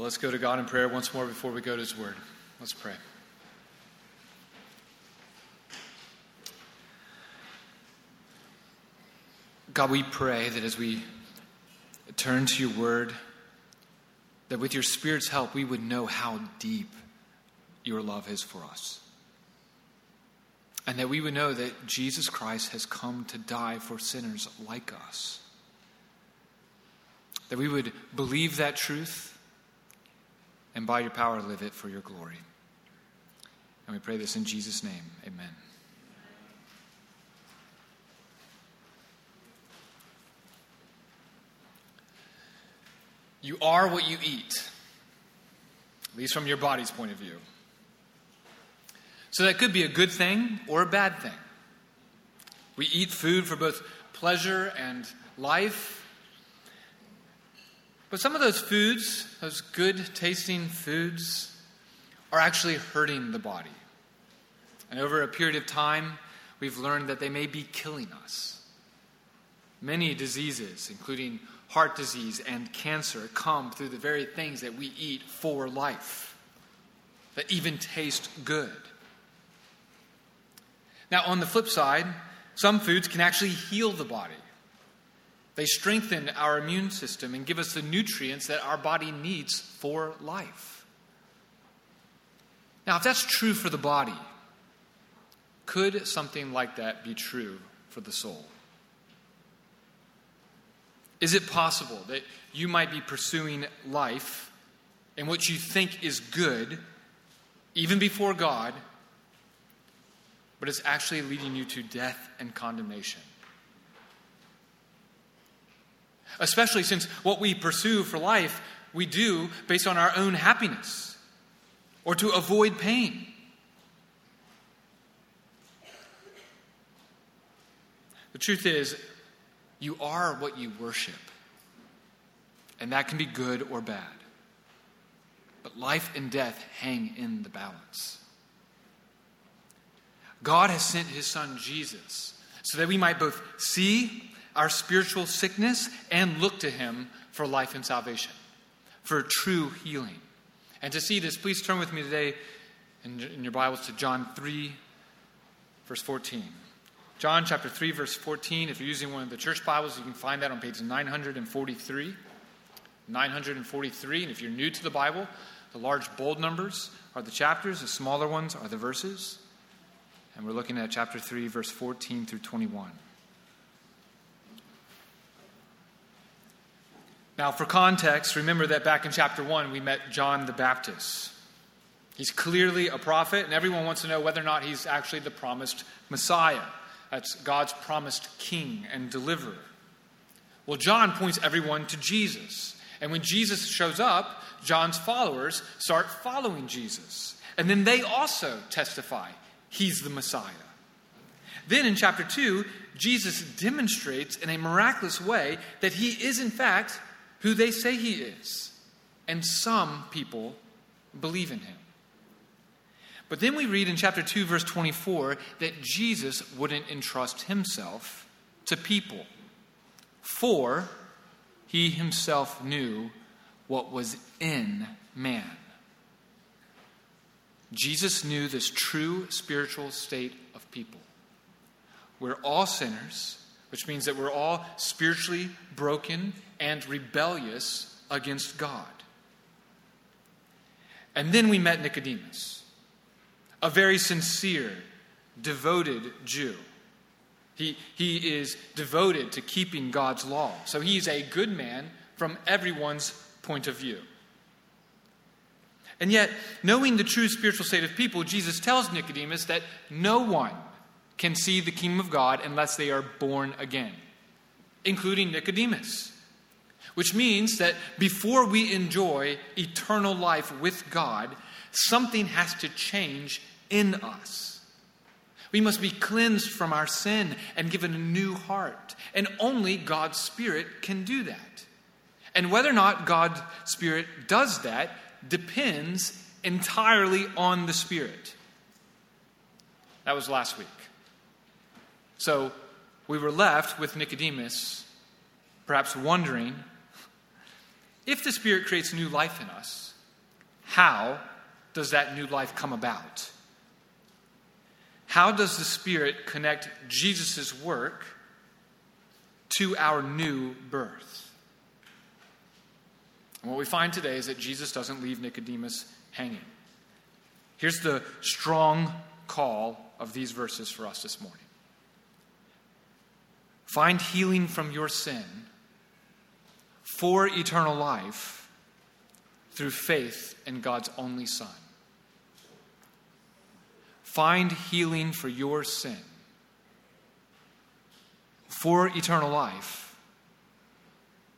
Well, let's go to God in prayer once more before we go to His Word. Let's pray. God, we pray that as we turn to your Word, that with your Spirit's help, we would know how deep your love is for us. And that we would know that Jesus Christ has come to die for sinners like us. That we would believe that truth and by your power live it for your glory. And we pray this in Jesus' name. Amen. You are what you eat, at least from your body's point of view. So that could be a good thing or a bad thing. We eat food for both pleasure and life. But some of those foods, those good tasting foods, are actually hurting the body. And over a period of time, we've learned that they may be killing us. Many diseases, including heart disease and cancer, come through the very things that we eat for life, that even taste good. Now, on the flip side, some foods can actually heal the body. They strengthen our immune system and give us the nutrients that our body needs for life. Now, if that's true for the body, could something like that be true for the soul? Is it possible that you might be pursuing life in what you think is good, even before God, but it's actually leading you to death and condemnation? Especially since what we pursue for life, we do based on our own happiness or to avoid pain. The truth is, you are what you worship. And that can be good or bad. But life and death hang in the balance. God has sent his son Jesus so that we might both see our spiritual sickness and look to him for life and salvation, for true healing. And to see this, please turn with me today in, in your Bibles to John 3, verse 14. John chapter 3, verse 14. If you're using one of the church Bibles, you can find that on page 943. 943. And if you're new to the Bible, the large bold numbers are the chapters, the smaller ones are the verses. And we're looking at chapter 3, verse 14 through 21. Now, for context, remember that back in chapter 1, we met John the Baptist. He's clearly a prophet, and everyone wants to know whether or not he's actually the promised Messiah. That's God's promised king and deliverer. Well, John points everyone to Jesus. And when Jesus shows up, John's followers start following Jesus. And then they also testify he's the Messiah. Then in chapter 2, Jesus demonstrates in a miraculous way that he is, in fact, who they say he is. And some people believe in him. But then we read in chapter 2, verse 24, that Jesus wouldn't entrust himself to people, for he himself knew what was in man. Jesus knew this true spiritual state of people. We're all sinners, which means that we're all spiritually broken and rebellious against God. And then we met Nicodemus a very sincere, devoted Jew. He, he is devoted to keeping God's law. So he's a good man from everyone's point of view. And yet, knowing the true spiritual state of people, Jesus tells Nicodemus that no one can see the kingdom of God unless they are born again, including Nicodemus. Which means that before we enjoy eternal life with God, something has to change in us. We must be cleansed from our sin and given a new heart. And only God's Spirit can do that. And whether or not God's Spirit does that depends entirely on the Spirit. That was last week. So we were left with Nicodemus, perhaps wondering if the Spirit creates new life in us, how does that new life come about? How does the Spirit connect Jesus' work to our new birth? And what we find today is that Jesus doesn't leave Nicodemus hanging. Here's the strong call of these verses for us this morning Find healing from your sin for eternal life through faith in God's only Son. Find healing for your sin for eternal life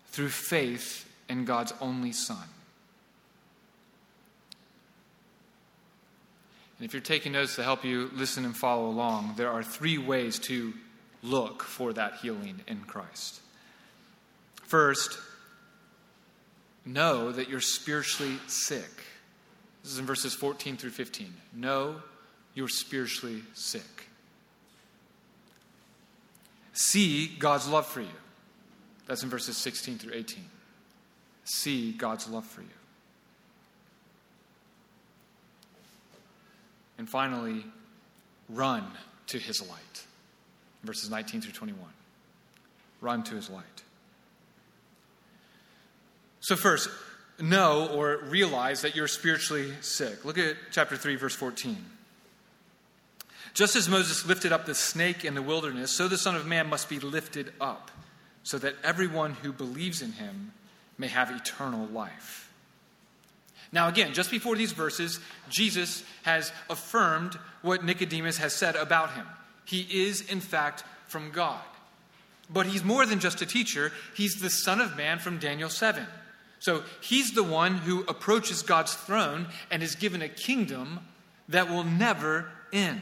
through faith in God's only Son. And if you're taking notes to help you listen and follow along, there are three ways to look for that healing in Christ. First, know that you're spiritually sick. This is in verses 14 through 15. Know you're spiritually sick. See God's love for you. That's in verses 16 through 18. See God's love for you. And finally, run to his light. Verses 19 through 21. Run to his light. So, first, know or realize that you're spiritually sick. Look at chapter 3, verse 14. Just as Moses lifted up the snake in the wilderness, so the Son of Man must be lifted up, so that everyone who believes in him may have eternal life. Now, again, just before these verses, Jesus has affirmed what Nicodemus has said about him. He is, in fact, from God. But he's more than just a teacher, he's the Son of Man from Daniel 7. So he's the one who approaches God's throne and is given a kingdom that will never end.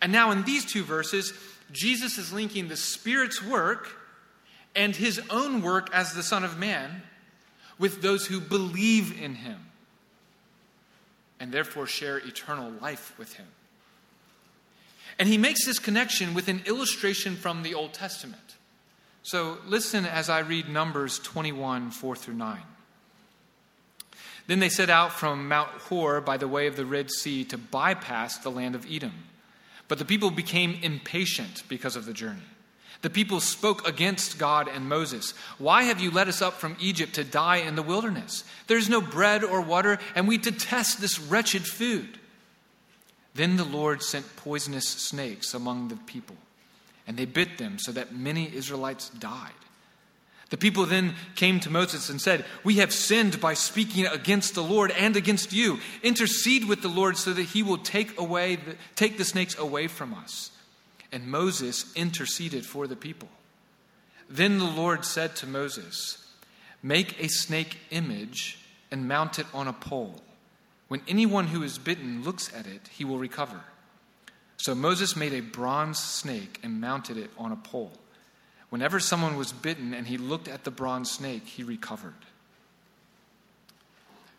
And now, in these two verses, Jesus is linking the Spirit's work and his own work as the Son of Man with those who believe in him and therefore share eternal life with him. And he makes this connection with an illustration from the Old Testament. So listen as I read Numbers 21 4 through 9. Then they set out from Mount Hor by the way of the Red Sea to bypass the land of Edom. But the people became impatient because of the journey. The people spoke against God and Moses. Why have you led us up from Egypt to die in the wilderness? There's no bread or water, and we detest this wretched food. Then the Lord sent poisonous snakes among the people, and they bit them so that many Israelites died. The people then came to Moses and said, We have sinned by speaking against the Lord and against you. Intercede with the Lord so that he will take away the, take the snakes away from us. And Moses interceded for the people. Then the Lord said to Moses, Make a snake image and mount it on a pole. When anyone who is bitten looks at it, he will recover. So Moses made a bronze snake and mounted it on a pole. Whenever someone was bitten and he looked at the bronze snake, he recovered.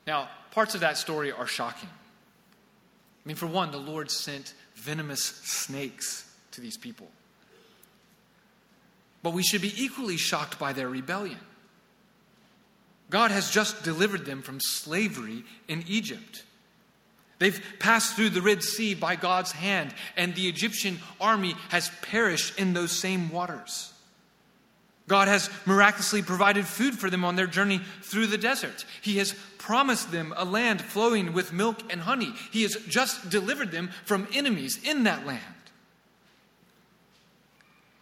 Now, parts of that story are shocking. I mean, for one, the Lord sent venomous snakes to these people. But we should be equally shocked by their rebellion. God has just delivered them from slavery in Egypt. They've passed through the Red Sea by God's hand, and the Egyptian army has perished in those same waters. God has miraculously provided food for them on their journey through the desert. He has promised them a land flowing with milk and honey. He has just delivered them from enemies in that land.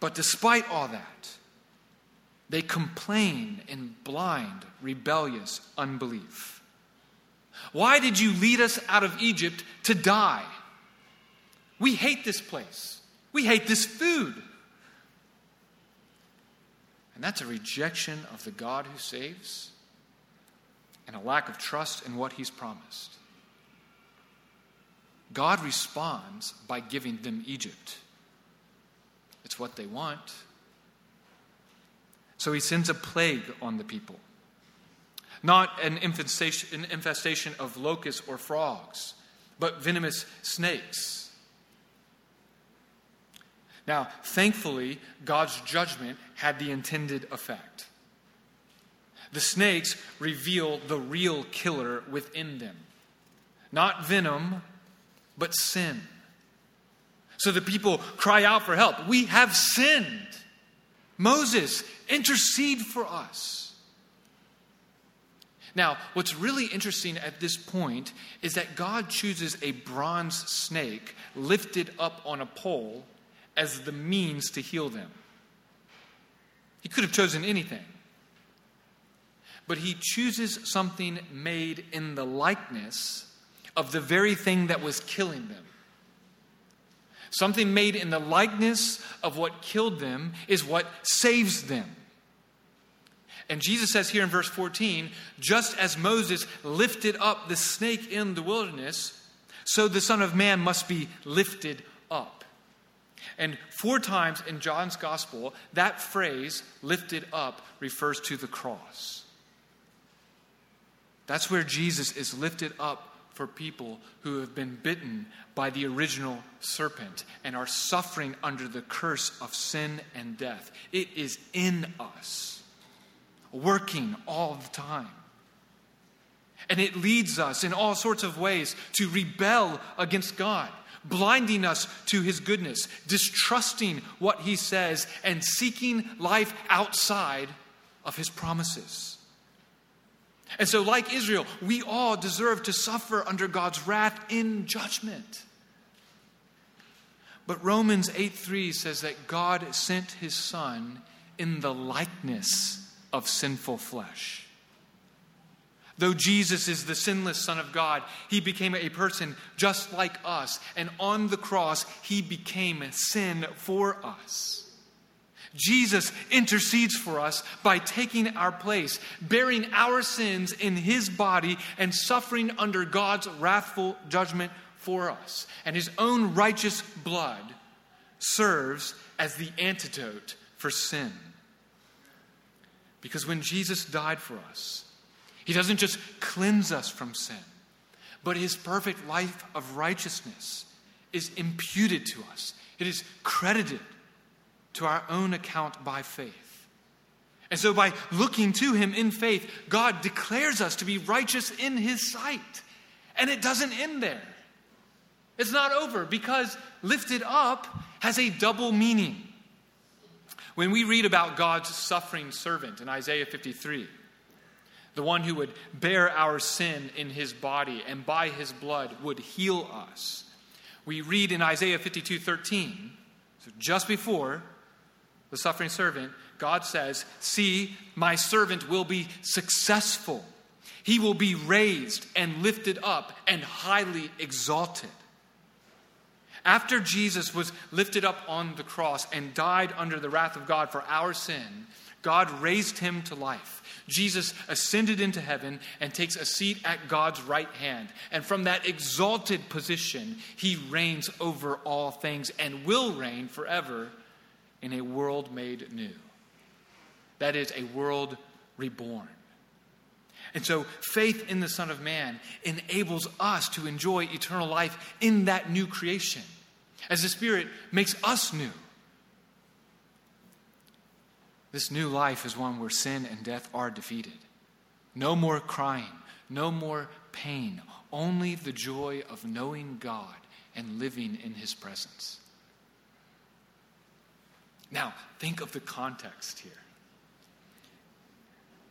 But despite all that, they complain in blind, rebellious unbelief. Why did you lead us out of Egypt to die? We hate this place. We hate this food. And that's a rejection of the God who saves and a lack of trust in what he's promised. God responds by giving them Egypt. It's what they want. So he sends a plague on the people. Not an infestation, an infestation of locusts or frogs, but venomous snakes now, thankfully, God's judgment had the intended effect. The snakes reveal the real killer within them. Not venom, but sin. So the people cry out for help. We have sinned. Moses, intercede for us. Now, what's really interesting at this point is that God chooses a bronze snake lifted up on a pole as the means to heal them. He could have chosen anything. But he chooses something made in the likeness of the very thing that was killing them. Something made in the likeness of what killed them is what saves them. And Jesus says here in verse 14 just as Moses lifted up the snake in the wilderness, so the Son of Man must be lifted up. And four times in John's gospel, that phrase, lifted up, refers to the cross. That's where Jesus is lifted up for people who have been bitten by the original serpent and are suffering under the curse of sin and death. It is in us, working all the time. And it leads us in all sorts of ways to rebel against God, blinding us to his goodness, distrusting what he says, and seeking life outside of his promises. And so, like Israel, we all deserve to suffer under God's wrath in judgment. But Romans 8 3 says that God sent his Son in the likeness of sinful flesh. Though Jesus is the sinless Son of God, he became a person just like us. And on the cross, he became sin for us. Jesus intercedes for us by taking our place, bearing our sins in his body, and suffering under God's wrathful judgment for us. And his own righteous blood serves as the antidote for sin. Because when Jesus died for us, he doesn't just cleanse us from sin, but his perfect life of righteousness is imputed to us, it is credited to our own account by faith. And so, by looking to him in faith, God declares us to be righteous in his sight. And it doesn't end there. It's not over because lifted up has a double meaning. When we read about God's suffering servant in Isaiah 53, the one who would bear our sin in his body and by his blood would heal us, we read in Isaiah 52 13, so just before the suffering servant, God says, See, my servant will be successful. He will be raised and lifted up and highly exalted. After Jesus was lifted up on the cross and died under the wrath of God for our sin, God raised him to life. Jesus ascended into heaven and takes a seat at God's right hand. And from that exalted position, he reigns over all things and will reign forever in a world made new. That is, a world reborn. And so, faith in the Son of Man enables us to enjoy eternal life in that new creation, as the Spirit makes us new. This new life is one where sin and death are defeated. No more crying, no more pain, only the joy of knowing God and living in His presence. Now, think of the context here.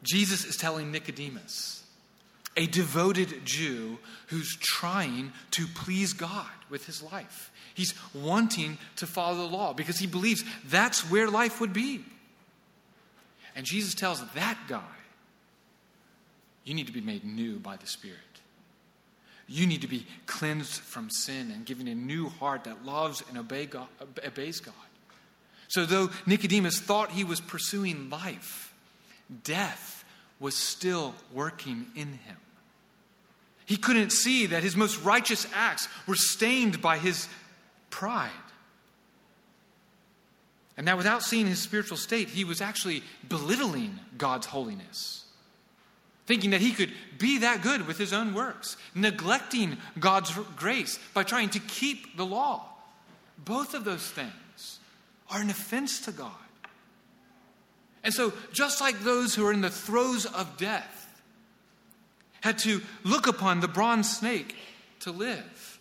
Jesus is telling Nicodemus, a devoted Jew who's trying to please God with his life. He's wanting to follow the law because he believes that's where life would be. And Jesus tells that guy, you need to be made new by the Spirit. You need to be cleansed from sin and given a new heart that loves and obey God, obeys God. So, though Nicodemus thought he was pursuing life, death was still working in him. He couldn't see that his most righteous acts were stained by his pride. And that without seeing his spiritual state, he was actually belittling God's holiness, thinking that he could be that good with his own works, neglecting God's grace by trying to keep the law. Both of those things are an offense to God. And so, just like those who are in the throes of death had to look upon the bronze snake to live,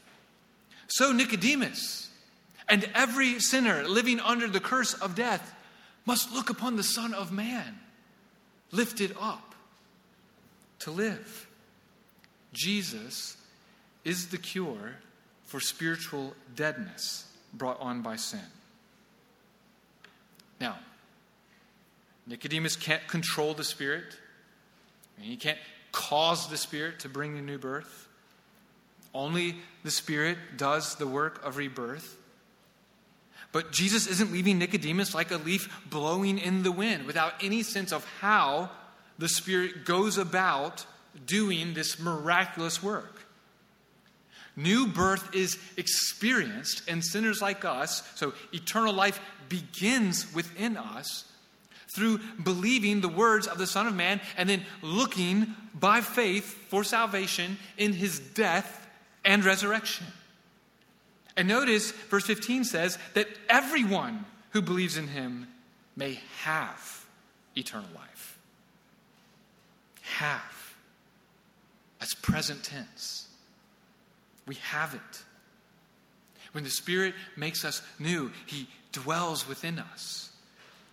so Nicodemus and every sinner living under the curse of death must look upon the Son of Man lifted up to live. Jesus is the cure for spiritual deadness brought on by sin. Now, Nicodemus can't control the Spirit, he can't cause the Spirit to bring a new birth. Only the Spirit does the work of rebirth. But Jesus isn't leaving Nicodemus like a leaf blowing in the wind without any sense of how the Spirit goes about doing this miraculous work. New birth is experienced in sinners like us, so eternal life begins within us through believing the words of the Son of Man and then looking by faith for salvation in his death and resurrection. And notice verse 15 says that everyone who believes in him may have eternal life. Have. That's present tense. We have it. When the Spirit makes us new, He dwells within us.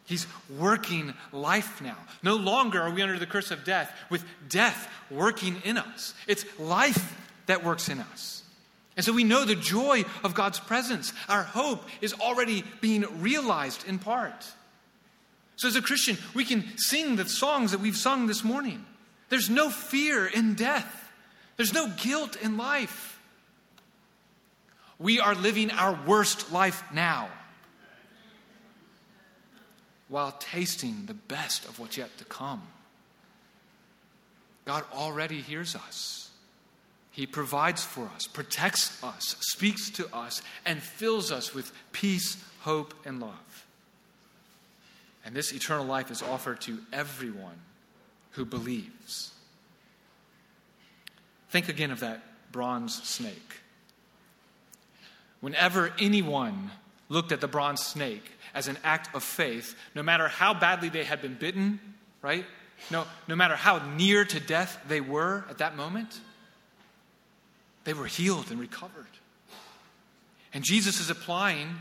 He's working life now. No longer are we under the curse of death, with death working in us. It's life that works in us. And so we know the joy of God's presence. Our hope is already being realized in part. So, as a Christian, we can sing the songs that we've sung this morning. There's no fear in death, there's no guilt in life. We are living our worst life now while tasting the best of what's yet to come. God already hears us. He provides for us, protects us, speaks to us, and fills us with peace, hope, and love. And this eternal life is offered to everyone who believes. Think again of that bronze snake. Whenever anyone looked at the bronze snake as an act of faith, no matter how badly they had been bitten, right? No, no matter how near to death they were at that moment, they were healed and recovered. And Jesus is applying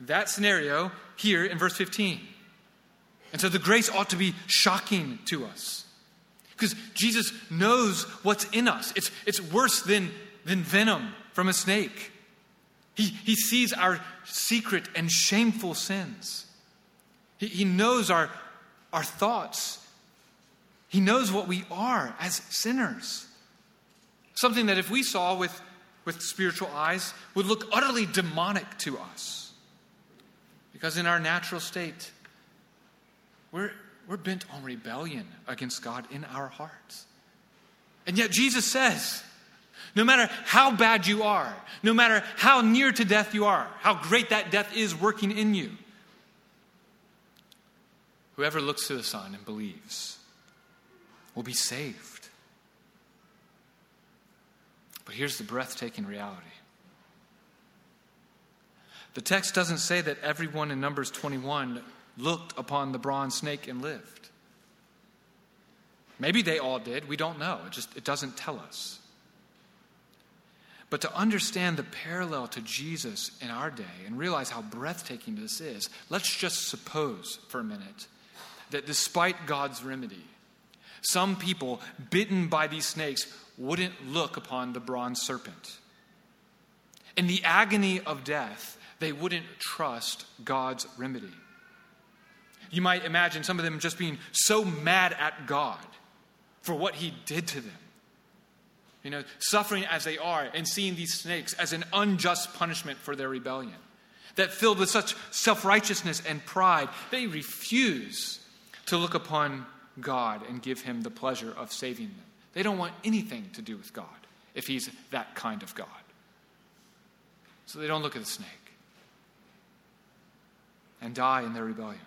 that scenario here in verse 15. And so the grace ought to be shocking to us. Because Jesus knows what's in us. It's, it's worse than, than venom from a snake. He, he sees our secret and shameful sins. He, he knows our, our thoughts. He knows what we are as sinners. Something that if we saw with, with spiritual eyes would look utterly demonic to us. Because in our natural state, we're, we're bent on rebellion against God in our hearts. And yet Jesus says, no matter how bad you are, no matter how near to death you are, how great that death is working in you, whoever looks to the Son and believes will be saved. But here's the breathtaking reality. The text doesn't say that everyone in Numbers 21 looked upon the bronze snake and lived. Maybe they all did. We don't know. It just it doesn't tell us. But to understand the parallel to Jesus in our day and realize how breathtaking this is, let's just suppose for a minute that despite God's remedy, some people bitten by these snakes wouldn't look upon the bronze serpent. In the agony of death, they wouldn't trust God's remedy. You might imagine some of them just being so mad at God for what he did to them you know, suffering as they are and seeing these snakes as an unjust punishment for their rebellion. That filled with such self righteousness and pride, they refuse to look upon God and give him the pleasure of saving them. They don't want anything to do with God if he's that kind of God. So they don't look at the snake and die in their rebellion.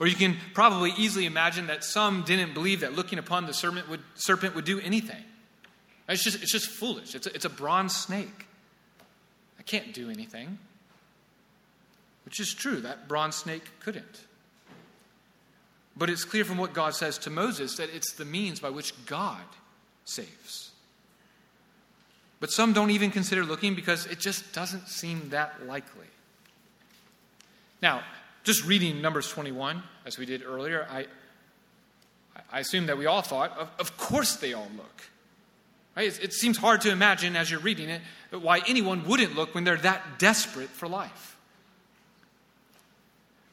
Or you can probably easily imagine that some didn't believe that looking upon the serpent would, serpent would do anything. It's just, it's just foolish. It's a, it's a bronze snake. I can't do anything. Which is true, that bronze snake couldn't. But it's clear from what God says to Moses that it's the means by which God saves. But some don't even consider looking because it just doesn't seem that likely. Now, just reading Numbers 21, as we did earlier, I, I assume that we all thought, of, of course they all look. Right? It, it seems hard to imagine as you're reading it why anyone wouldn't look when they're that desperate for life.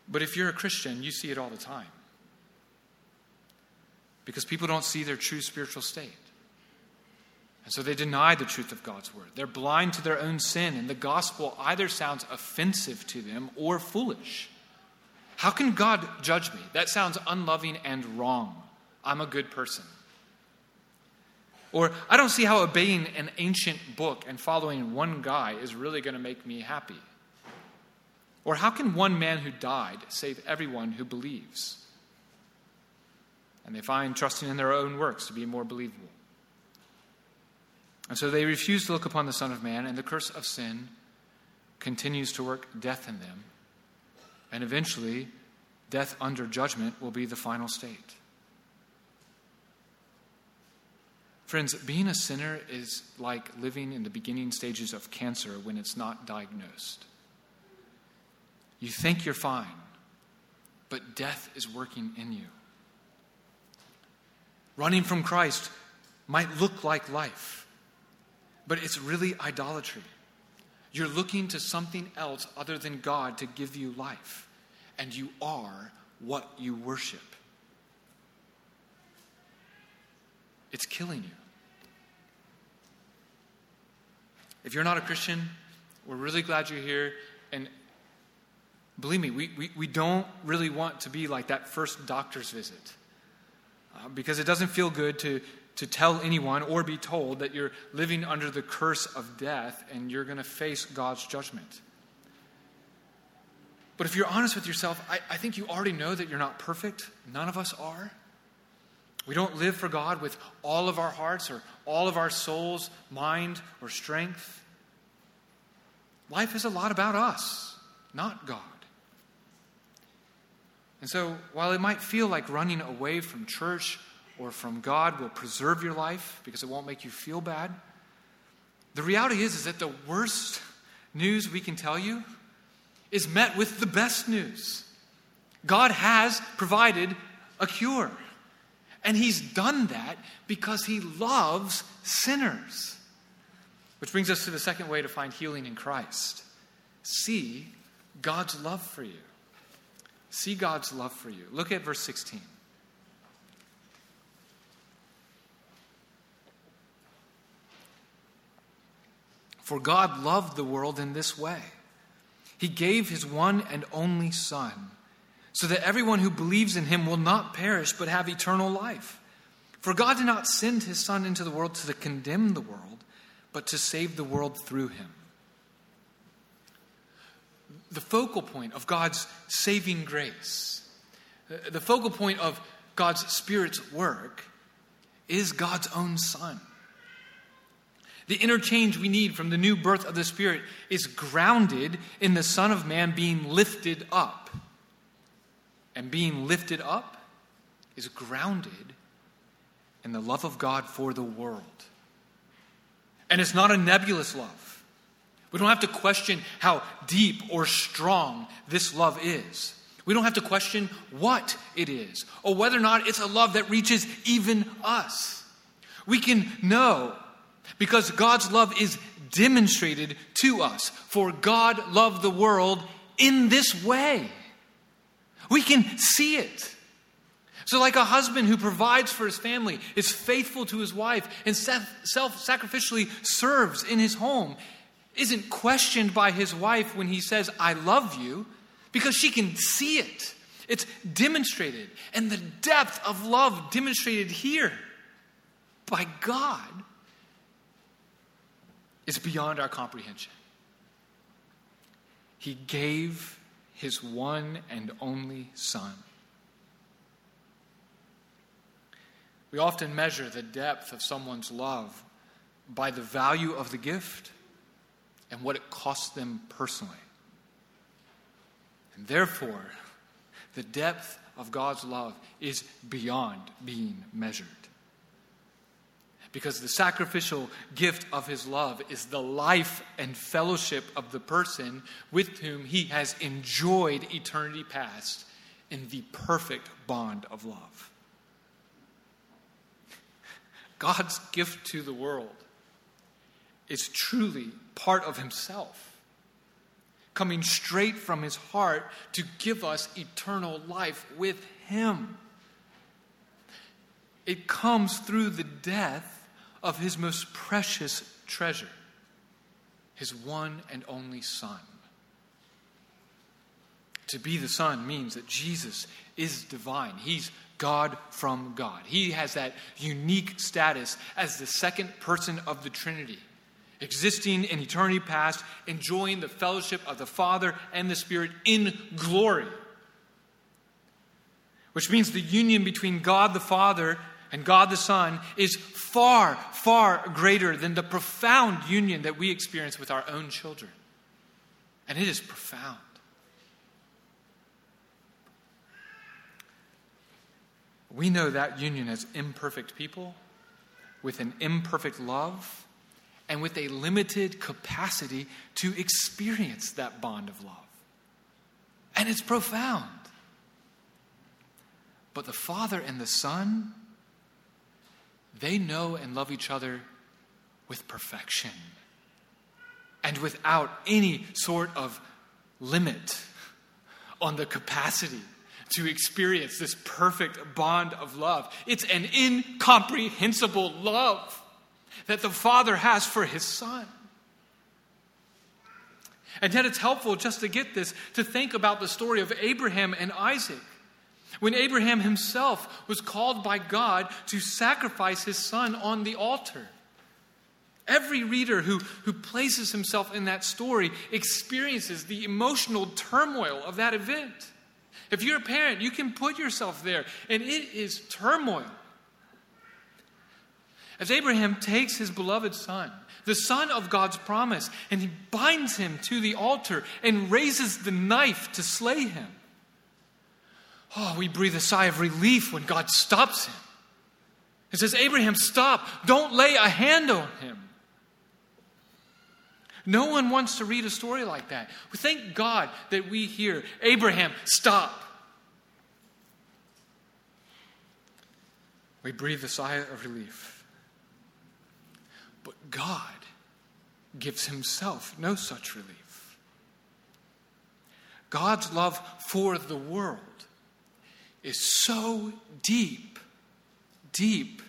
But if you're a Christian, you see it all the time. Because people don't see their true spiritual state. And so they deny the truth of God's word. They're blind to their own sin, and the gospel either sounds offensive to them or foolish. How can God judge me? That sounds unloving and wrong. I'm a good person. Or I don't see how obeying an ancient book and following one guy is really going to make me happy. Or how can one man who died save everyone who believes? And they find trusting in their own works to be more believable. And so they refuse to look upon the Son of Man, and the curse of sin continues to work death in them. And eventually, death under judgment will be the final state. Friends, being a sinner is like living in the beginning stages of cancer when it's not diagnosed. You think you're fine, but death is working in you. Running from Christ might look like life, but it's really idolatry. You're looking to something else other than God to give you life, and you are what you worship. It's killing you. If you're not a Christian, we're really glad you're here. And believe me, we, we, we don't really want to be like that first doctor's visit uh, because it doesn't feel good to, to tell anyone or be told that you're living under the curse of death and you're going to face God's judgment. But if you're honest with yourself, I, I think you already know that you're not perfect. None of us are. We don't live for God with all of our hearts or all of our souls, mind, or strength. Life is a lot about us, not God. And so, while it might feel like running away from church or from God will preserve your life because it won't make you feel bad, the reality is, is that the worst news we can tell you is met with the best news. God has provided a cure. And he's done that because he loves sinners. Which brings us to the second way to find healing in Christ see God's love for you. See God's love for you. Look at verse 16. For God loved the world in this way He gave His one and only Son so that everyone who believes in him will not perish but have eternal life. For God did not send his Son into the world to condemn the world, but to save the world through him. The focal point of God's saving grace, the focal point of God's Spirit's work, is God's own Son. The interchange we need from the new birth of the Spirit is grounded in the Son of Man being lifted up and being lifted up is grounded in the love of God for the world. And it's not a nebulous love. We don't have to question how deep or strong this love is. We don't have to question what it is or whether or not it's a love that reaches even us. We can know because God's love is demonstrated to us. For God loved the world in this way. We can see it. So, like a husband who provides for his family, is faithful to his wife, and self sacrificially serves in his home, isn't questioned by his wife when he says, I love you, because she can see it. It's demonstrated. And the depth of love demonstrated here by God is beyond our comprehension. He gave his one and only Son. We often measure the depth of someone's love by the value of the gift and what it costs them personally. And therefore, the depth of God's love is beyond being measured. Because the sacrificial gift of his love is the life and fellowship of the person with whom he has enjoyed eternity past in the perfect bond of love. God's gift to the world is truly part of himself, coming straight from his heart to give us eternal life with him. It comes through the death of his most precious treasure, his one and only Son. To be the Son means that Jesus is divine. He's God from God. He has that unique status as the second person of the Trinity, existing in eternity past, enjoying the fellowship of the Father and the Spirit in glory. Which means the union between God the Father and God the Son is far, far greater than the profound union that we experience with our own children. And it is profound. We know that union as imperfect people with an imperfect love and with a limited capacity to experience that bond of love. And it's profound. But the Father and the Son, they know and love each other with perfection and without any sort of limit on the capacity to experience this perfect bond of love. It's an incomprehensible love that the Father has for His Son. And yet, it's helpful just to get this to think about the story of Abraham and Isaac. When Abraham himself was called by God to sacrifice his son on the altar. Every reader who, who places himself in that story experiences the emotional turmoil of that event. If you're a parent, you can put yourself there, and it is turmoil. As Abraham takes his beloved son, the son of God's promise, and he binds him to the altar and raises the knife to slay him. Oh, we breathe a sigh of relief when God stops him. He says, Abraham, stop. Don't lay a hand on him. No one wants to read a story like that. We thank God that we hear, Abraham, stop. We breathe a sigh of relief. But God gives himself no such relief. God's love for the world is so deep, deep,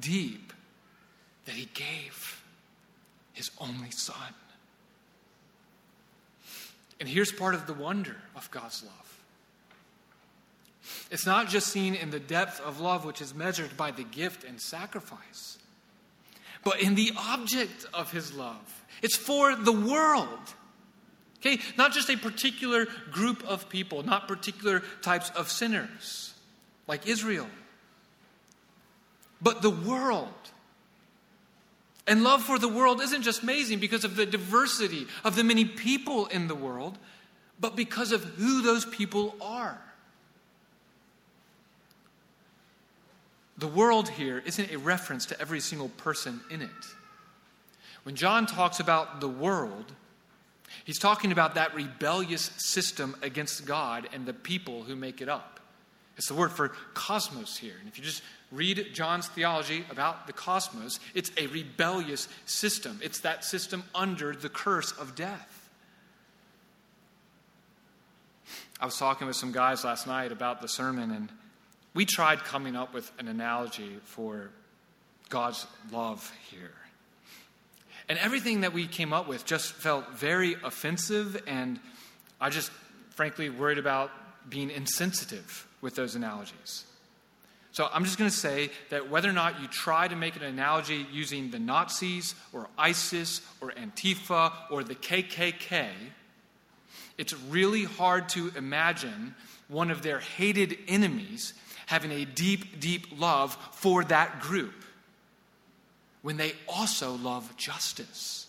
deep that he gave his only son. And here's part of the wonder of God's love it's not just seen in the depth of love, which is measured by the gift and sacrifice, but in the object of his love. It's for the world. Okay? Not just a particular group of people, not particular types of sinners like Israel, but the world. And love for the world isn't just amazing because of the diversity of the many people in the world, but because of who those people are. The world here isn't a reference to every single person in it. When John talks about the world, he's talking about that rebellious system against God and the people who make it up. It's the word for cosmos here. And if you just read John's theology about the cosmos, it's a rebellious system. It's that system under the curse of death. I was talking with some guys last night about the sermon, and we tried coming up with an analogy for God's love here. And everything that we came up with just felt very offensive, and I just frankly worried about being insensitive with those analogies. So I'm just going to say that whether or not you try to make an analogy using the Nazis or ISIS or Antifa or the KKK, it's really hard to imagine one of their hated enemies having a deep, deep love for that group when they also love justice.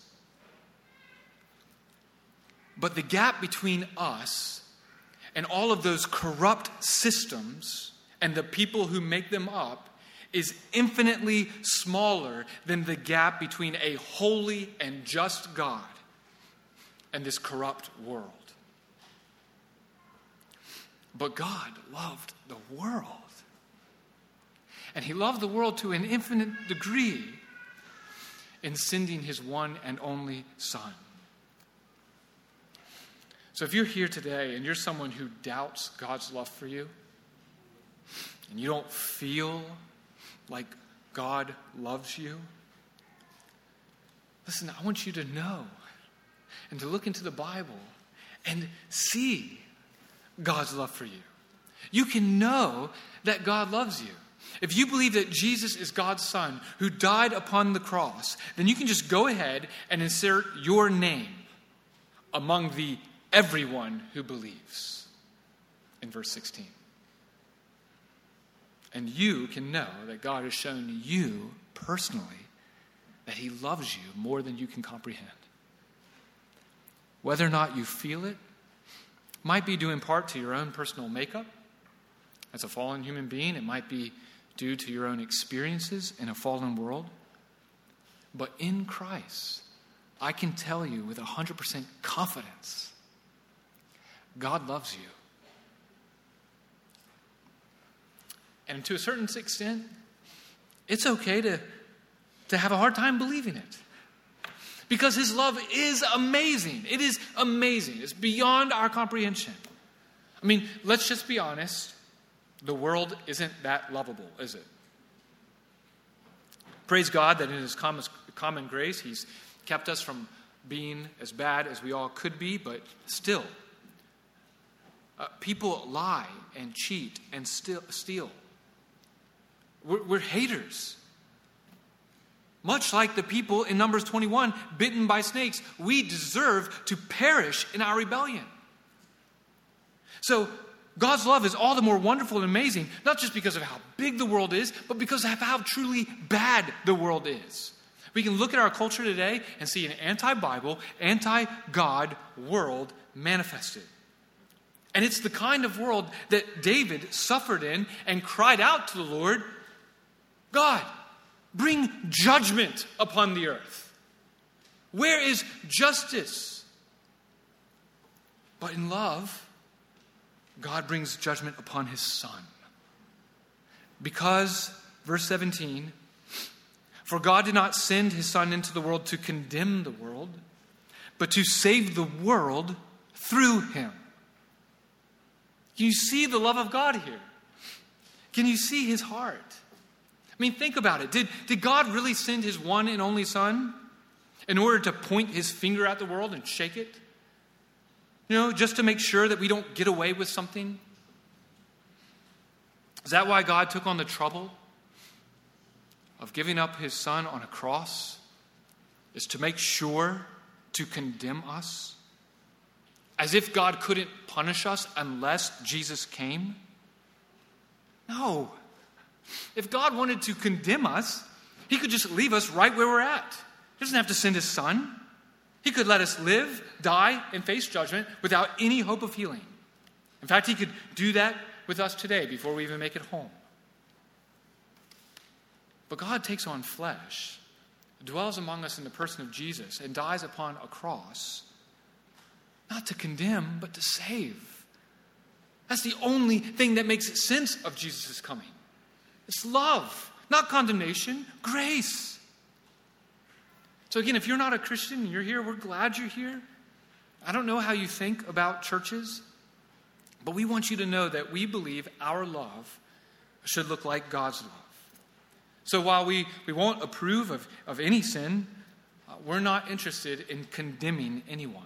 But the gap between us and all of those corrupt systems and the people who make them up is infinitely smaller than the gap between a holy and just God and this corrupt world. But God loved the world. And He loved the world to an infinite degree in sending His one and only Son. So if you're here today and you're someone who doubts God's love for you, and you don't feel like God loves you, listen, I want you to know and to look into the Bible and see God's love for you. You can know that God loves you. If you believe that Jesus is God's Son who died upon the cross, then you can just go ahead and insert your name among the everyone who believes in verse 16. And you can know that God has shown you personally that He loves you more than you can comprehend. Whether or not you feel it might be due in part to your own personal makeup as a fallen human being, it might be due to your own experiences in a fallen world. But in Christ, I can tell you with 100% confidence God loves you. And to a certain extent, it's okay to, to have a hard time believing it. Because his love is amazing. It is amazing. It's beyond our comprehension. I mean, let's just be honest. The world isn't that lovable, is it? Praise God that in his common, grace, he's kept us from being as bad as we all could be, but still, uh, people lie and cheat and steal. steal. We're, we're haters. Much like the people in Numbers 21 bitten by snakes, we deserve to perish in our rebellion. So, God's love is all the more wonderful and amazing, not just because of how big the world is, but because of how truly bad the world is. We can look at our culture today and see an anti Bible, anti God world manifested. And it's the kind of world that David suffered in and cried out to the Lord God, bring judgment upon the earth. Where is justice? But in love, God brings judgment upon his son. Because, verse 17, for God did not send his son into the world to condemn the world, but to save the world through him. Can you see the love of God here? Can you see his heart? I mean, think about it. Did, did God really send his one and only Son in order to point his finger at the world and shake it? You know, just to make sure that we don't get away with something? Is that why God took on the trouble of giving up his Son on a cross? Is to make sure to condemn us? As if God couldn't punish us unless Jesus came? No. If God wanted to condemn us, He could just leave us right where we're at. He doesn't have to send His Son. He could let us live, die, and face judgment without any hope of healing. In fact, He could do that with us today before we even make it home. But God takes on flesh, dwells among us in the person of Jesus, and dies upon a cross, not to condemn, but to save. That's the only thing that makes sense of Jesus' coming. It's love, not condemnation, grace. So, again, if you're not a Christian and you're here, we're glad you're here. I don't know how you think about churches, but we want you to know that we believe our love should look like God's love. So, while we, we won't approve of, of any sin, uh, we're not interested in condemning anyone.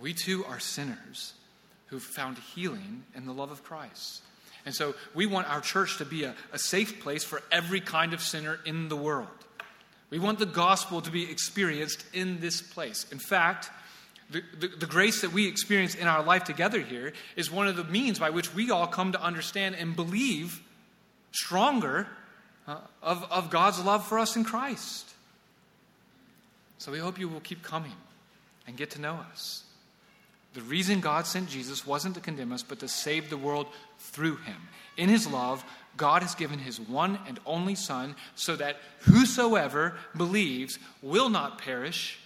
We too are sinners who've found healing in the love of Christ. And so we want our church to be a, a safe place for every kind of sinner in the world. We want the gospel to be experienced in this place. In fact, the, the, the, grace that we experience in our life together here is one of the means by which we all come to understand and believe stronger uh, of, of God's love for us in Christ. So we hope you will keep coming and get to know us. The reason God sent Jesus wasn't to condemn us, but to save the world through him. In his love, God has given his one and only Son so that whosoever believes will not perish,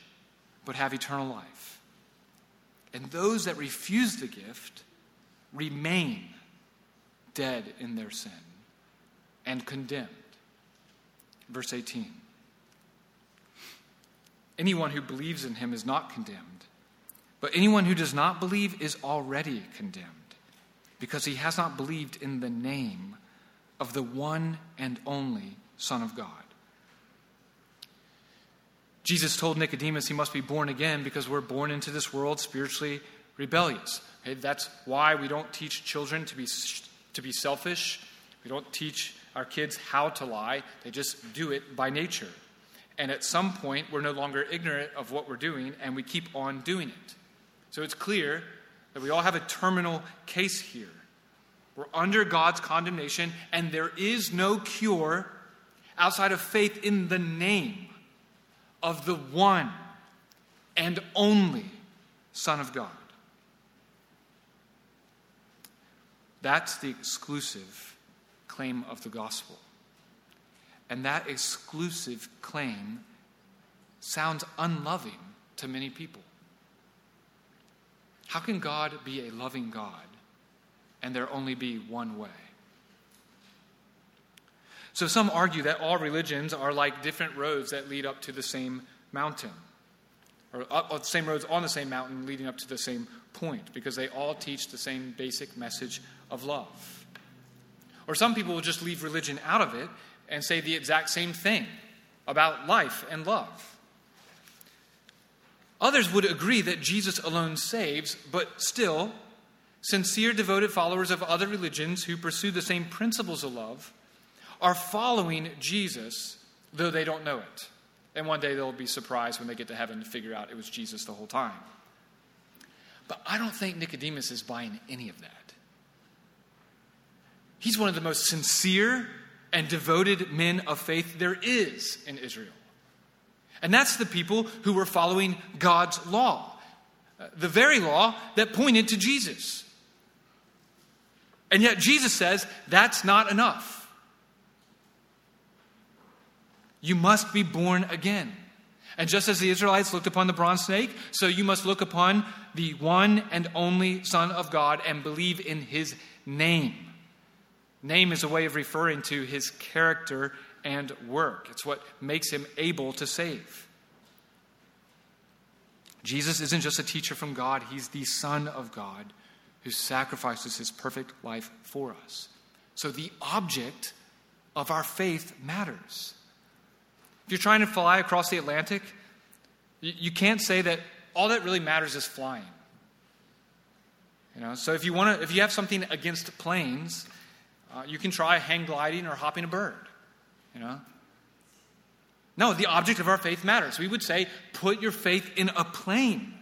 but have eternal life. And those that refuse the gift remain dead in their sin and condemned. Verse 18 Anyone who believes in him is not condemned, but anyone who does not believe is already condemned, because he has not believed in the name of the one and only Son of God. Jesus told Nicodemus he must be born again because we're born into this world spiritually rebellious. Okay, that's why we don't teach children to be, to be selfish. We don't teach our kids how to lie. They just do it by nature. And at some point, we're no longer ignorant of what we're doing, and we keep on doing it. So it's clear that we all have a terminal case here. We're under God's condemnation, and there is no cure outside of faith in the name of the one and only Son of God. That's the exclusive claim of the gospel. And that exclusive claim sounds unloving to many people. How can God be a loving God and there only be one way? So some argue that all religions are like different roads that lead up to the same mountain, or up, the same roads on the same mountain leading up to the same point, because they all teach the same basic message of love. Or some people will just leave religion out of it and say the exact same thing about life and love. Others would agree that Jesus alone saves, but still, sincere, devoted followers of other religions who pursue the same principles of love are following Jesus, though they don't know it. And one day they'll be surprised when they get to heaven to figure out it was Jesus the whole time. But I don't think Nicodemus is buying any of that. He's one of the most sincere and devoted men of faith there is in Israel. And that's the people who were following God's law, uh, the very law that pointed to Jesus. And yet Jesus says that's not enough. You must be born again. And just as the Israelites looked upon the bronze snake, so you must look upon the one and only Son of God and believe in his name. Name is a way of referring to his character and work, it's what makes him able to save. Jesus isn't just a teacher from God, he's the Son of God who sacrifices his perfect life for us. So the object of our faith matters. If you're trying to fly across the Atlantic, you can't say that all that really matters is flying. You know, so if you want to, if you have something against planes, uh, you can try hang gliding or hopping a bird. You know. No, the object of our faith matters. We would say, put your faith in a plane.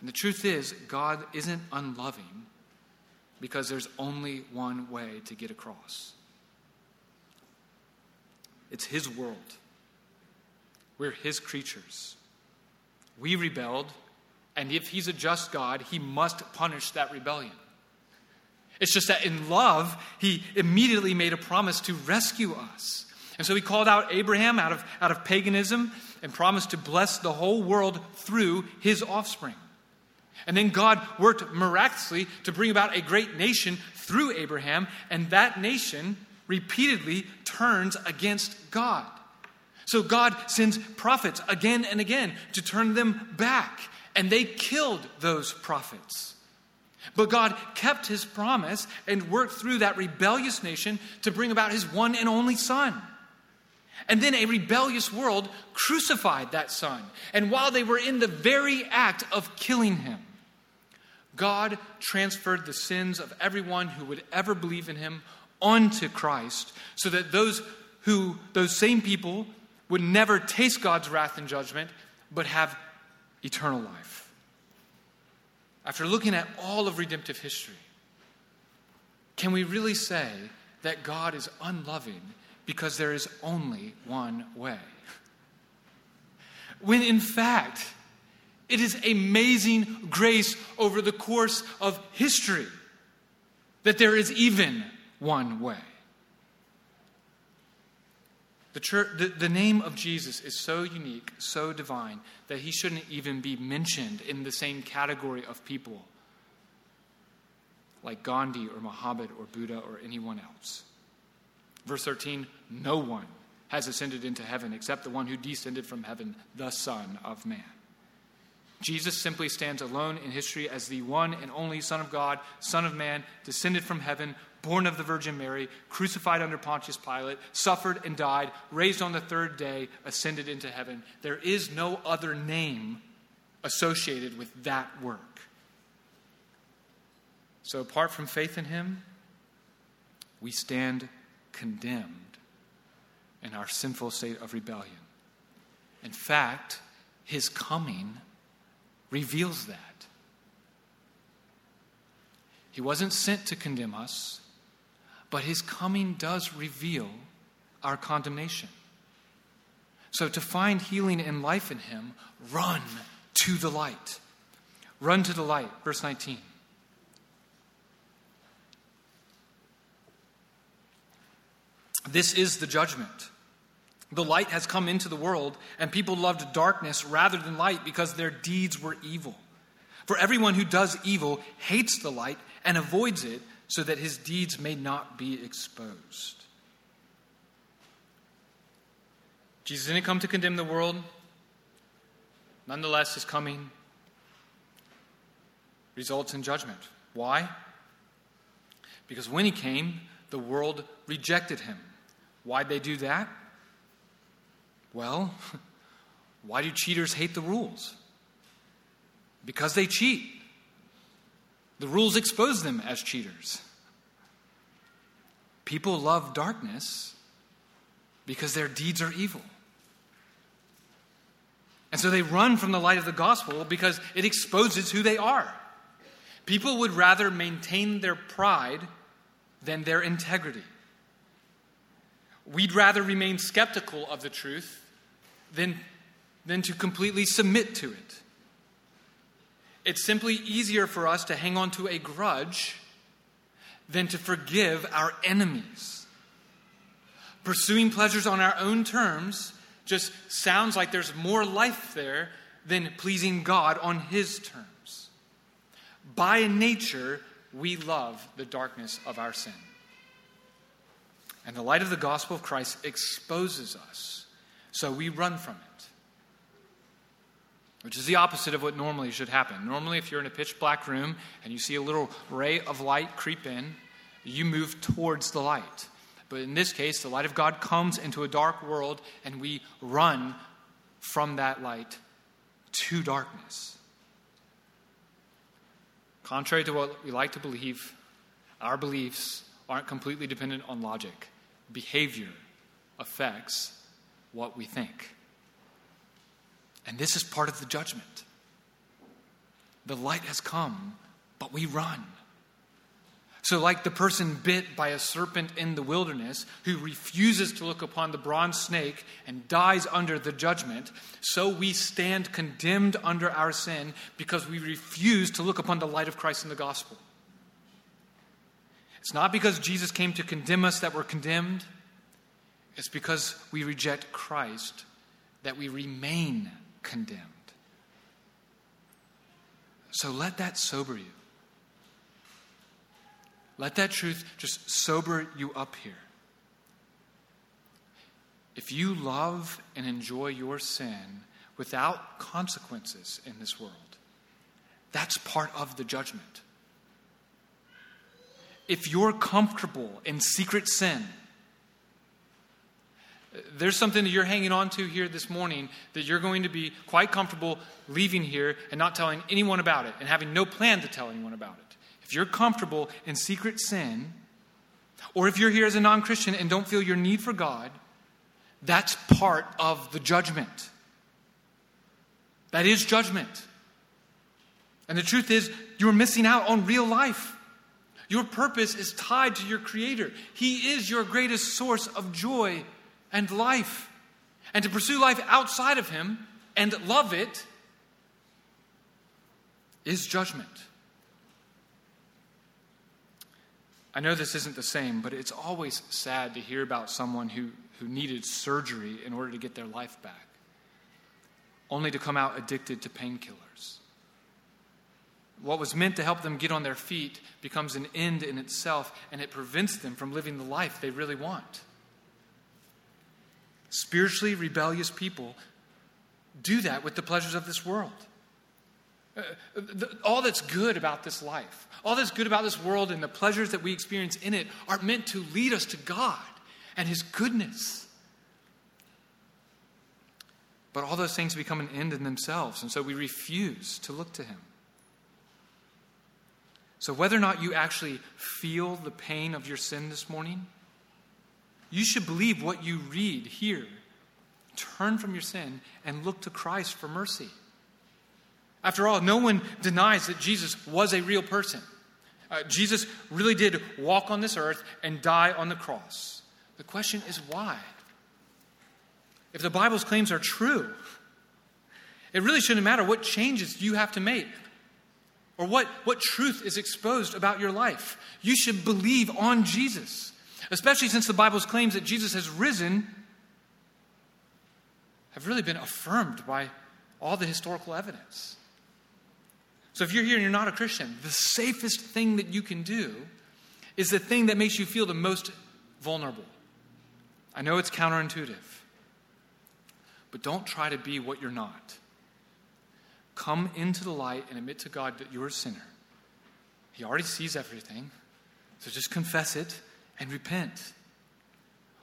And the truth is, God isn't unloving because there's only one way to get across. It's His world. We're His creatures. We rebelled, and if He's a just God, He must punish that rebellion. It's just that in love, He immediately made a promise to rescue us. And so He called out Abraham out of, out of paganism and promised to bless the whole world through His offspring. And then God worked miraculously to bring about a great nation through Abraham, and that nation repeatedly turns against God. So God sends prophets again and again to turn them back, and they killed those prophets. But God kept his promise and worked through that rebellious nation to bring about his one and only Son. And then a rebellious world crucified that Son. And while they were in the very act of killing him, God transferred the sins of everyone who would ever believe in him onto Christ so that those who, those same people, would never taste God's wrath and judgment, but have eternal life. After looking at all of redemptive history, can we really say that God is unloving because there is only one way? When in fact, It is amazing grace over the course of history that there is even one way. The, church, the, the, name of Jesus is so unique, so divine, that he shouldn't even be mentioned in the same category of people like Gandhi or Muhammad or Buddha or anyone else. Verse 13 No one has ascended into heaven except the one who descended from heaven, the Son of Man. Jesus simply stands alone in history as the one and only Son of God, Son of Man, descended from heaven, born of the Virgin Mary, crucified under Pontius Pilate, suffered and died, raised on the third day, ascended into heaven. There is no other name associated with that work. So, apart from faith in him, we stand condemned in our sinful state of rebellion. In fact, his coming reveals that. He wasn't sent to condemn us, but his coming does reveal our condemnation. So, to find healing and life in him, run to the light. Run to the light. Verse 19. This is the judgment. The light has come into the world, and people loved darkness rather than light because their deeds were evil. For everyone who does evil hates the light and avoids it so that his deeds may not be exposed. Jesus didn't come to condemn the world. Nonetheless, his coming results in judgment. Why? Because when he came, the world rejected him. Why'd they do that? Well, why do cheaters hate the rules? Because they cheat. The rules expose them as cheaters. People love darkness because their deeds are evil. And so they run from the light of the gospel because it exposes who they are. People would rather maintain their pride than their integrity. We'd rather remain skeptical of the truth than, than to completely submit to it. It's simply easier for us to hang on to a grudge than to forgive our enemies. Pursuing pleasures on our own terms just sounds like there's more life there than pleasing God on His terms. By nature, we love the darkness of our sin. And the light of the gospel of Christ exposes us, so we run from it. Which is the opposite of what normally should happen. Normally, if you're in a pitch black room and you see a little ray of light creep in, you move towards the light. But in this case, the light of God comes into a dark world and we run from that light to darkness. Contrary to what we like to believe, our beliefs aren't completely dependent on logic behavior affects what we think. And this is part of the judgment. The light has come, but we run. So, like the person bit by a serpent in the wilderness who refuses to look upon the bronze snake and dies under the judgment, so we stand condemned under our sin because we refuse to look upon the light of Christ in the gospel. It's not because Jesus came to condemn us that we're condemned, it's because we reject Christ that we remain condemned. So let that sober you. Let that truth just sober you up here. If you love and enjoy your sin without consequences in this world, that's part of the judgment if you're comfortable in secret sin, there's something that you're hanging on to here this morning that you're going to be quite comfortable leaving here and not telling anyone about it and having no plan to tell anyone about it. If you're comfortable in secret sin, or if you're here as a non Christian and don't feel your need for God, that's part of the judgment. That is judgment. And the truth is, you're missing out on real life. Your purpose is tied to your Creator. He is your greatest source of joy and life. And to pursue life outside of Him and love it is judgment. I know this isn't the same, but it's always sad to hear about someone who, who needed surgery in order to get their life back, only to come out addicted to painkillers. What was meant to help them get on their feet becomes an end in itself, and it prevents them from living the life they really want. Spiritually rebellious people do that with the pleasures of this world. Uh, all that's good about this life, all that's good about this world and the pleasures that we experience in it are meant to lead us to God and His goodness. But all those things become an end in themselves, and so we refuse to look to Him. So, whether or not you actually feel the pain of your sin this morning, you should believe what you read here. Turn from your sin and look to Christ for mercy. After all, no one denies that Jesus was a real person. Uh, Jesus really did walk on this earth and die on the cross. The question is why? If the Bible's claims are true, it really shouldn't matter what changes you have to make or what, what truth is exposed about your life. You should believe on Jesus, especially since the Bible's claims that Jesus has risen have really been affirmed by all the historical evidence. So if you're here and you're not a Christian, the safest thing that you can do is the thing that makes you feel the most vulnerable. I know it's counterintuitive, but don't try to be what you're not. Come into the light and admit to God that you're a sinner. He already sees everything, so just confess it and repent.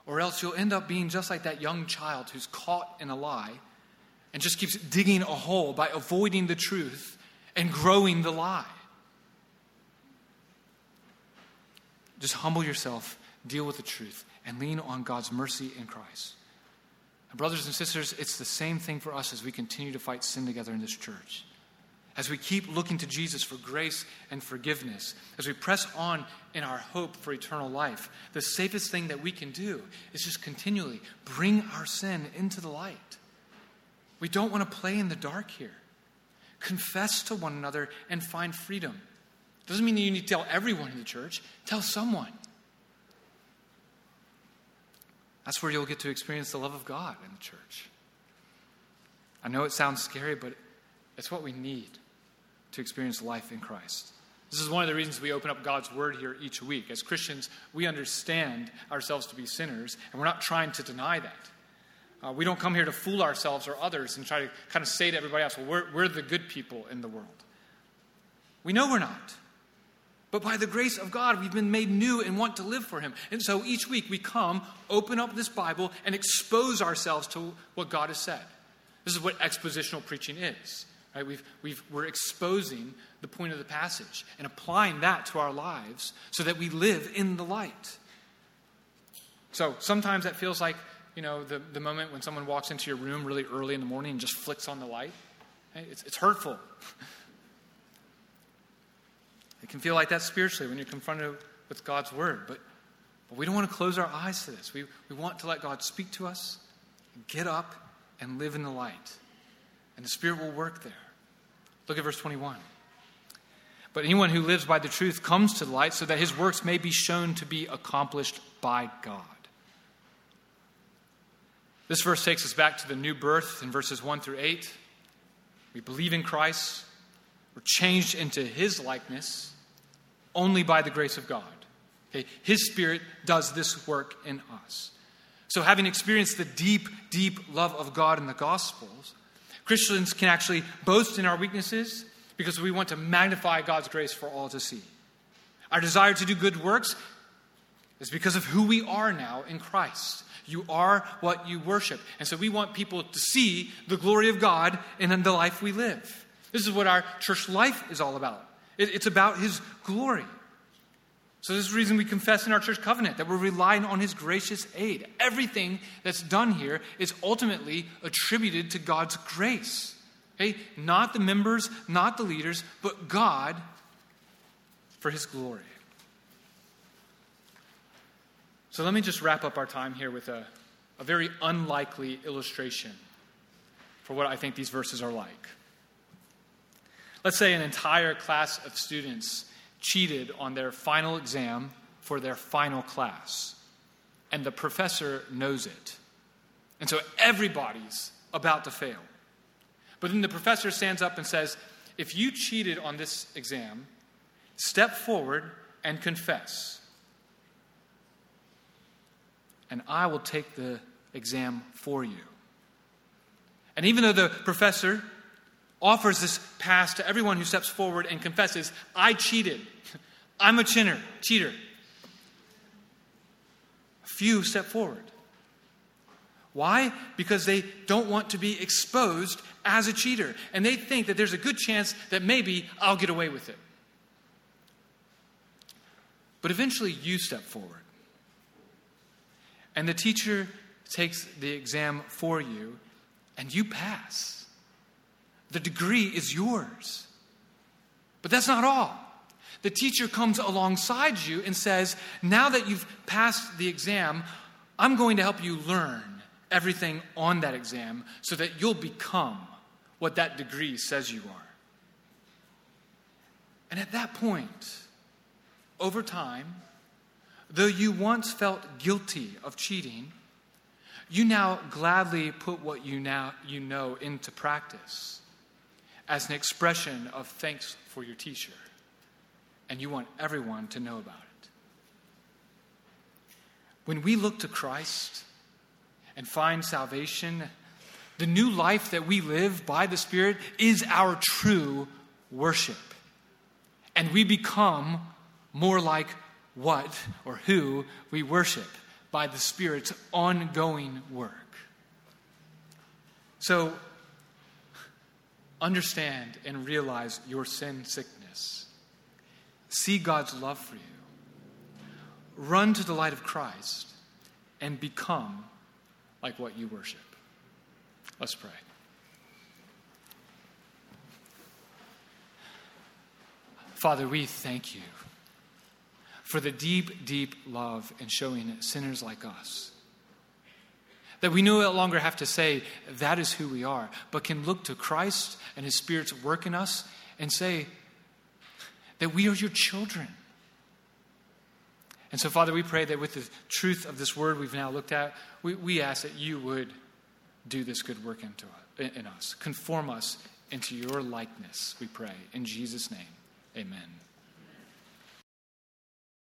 Or else you'll end up being just like that young child who's caught in a lie and just keeps digging a hole by avoiding the truth and growing the lie. Just humble yourself, deal with the truth, and lean on God's mercy in Christ. And brothers and sisters, it's the same thing for us as we continue to fight sin together in this church. As we keep looking to Jesus for grace and forgiveness, as we press on in our hope for eternal life, the safest thing that we can do is just continually bring our sin into the light. We don't want to play in the dark here confess to one another, and find freedom. Doesn't mean that you need to tell everyone in the church, tell someone. That's where you'll get to experience the love of God in the church. I know it sounds scary, but it's what we need to experience life in Christ. This is one of the reasons we open up God's Word here each week. As Christians, we understand ourselves to be sinners, and we're not trying to deny that. Uh, we don't come here to fool ourselves or others and try to kind of say to everybody else, well, we're, we're the good people in the world. We know we're not. But by the grace of God, we've been made new and want to live for Him. And so each week we come, open up this Bible, and expose ourselves to what God has said. This is what expositional preaching is. Right? We've, we've, we're exposing the point of the passage and applying that to our lives so that we live in the light. So sometimes that feels like you know, the, the moment when someone walks into your room really early in the morning and just flicks on the light. It's, it's hurtful. it can feel like that spiritually when you're confronted with God's word, but, but we don't want to close our eyes to this. We, we want to let God speak to us, get up, and live in the light. And the Spirit will work there. Look at verse 21. But anyone who lives by the truth comes to the light so that his works may be shown to be accomplished by God. This verse takes us back to the new birth in verses 1 through 8. We believe in Christ, we're changed into his likeness only by the grace of God. Okay? His Spirit does this work in us. So, having experienced the deep, deep love of God in the Gospels, Christians can actually boast in our weaknesses because we want to magnify God's grace for all to see. Our desire to do good works is because of who we are now in Christ. You are what you worship. And so we want people to see the glory of God in the life we live. This is what our church life is all about. it's about His glory. So, this is the reason we confess in our church covenant that we're relying on His gracious aid. Everything that's done here is ultimately attributed to God's grace. Okay? Not the members, not the leaders, but God for His glory. So let me just wrap up our time here with a, a very unlikely illustration for what I think these verses are like. Let's say an entire class of students cheated on their final exam for their final class, and the professor knows it. And so everybody's about to fail. But then the professor stands up and says, If you cheated on this exam, step forward and confess. And I will take the exam for you. And even though the professor offers this pass to everyone who steps forward and confesses, I cheated. I'm a chinner, cheater. Few step forward. Why? Because they don't want to be exposed as a cheater. And they think that there's a good chance that maybe I'll get away with it. But eventually you step forward. And the teacher takes the exam for you, and you pass. The degree is yours. But that's not all. The teacher comes alongside you and says, Now that you've passed the exam, I'm going to help you learn everything on that exam so that you'll become what that degree says you are. And at that point, over time, though you once felt guilty of cheating, you now gladly put what you now you know into practice as an expression of thanks for your teacher. And you want everyone to know about it. When we look to Christ and find salvation, the new life that we live by the Spirit is our true worship. And we become more like what or who we worship by the Spirit's ongoing work. So, understand and realize your sin sickness. See God's love for you. Run to the light of Christ and become like what you worship. Let's pray. Father, we thank you for the deep, deep love and showing sinners like us. That we no longer have to say, that is who we are, but can look to Christ and His Spirit's work in us and say that we are your children. And so, Father, we pray that with the truth of this word we've now looked at, we, we ask that you would do this good work into in us. Conform us into your likeness, we pray. In Jesus' name, amen.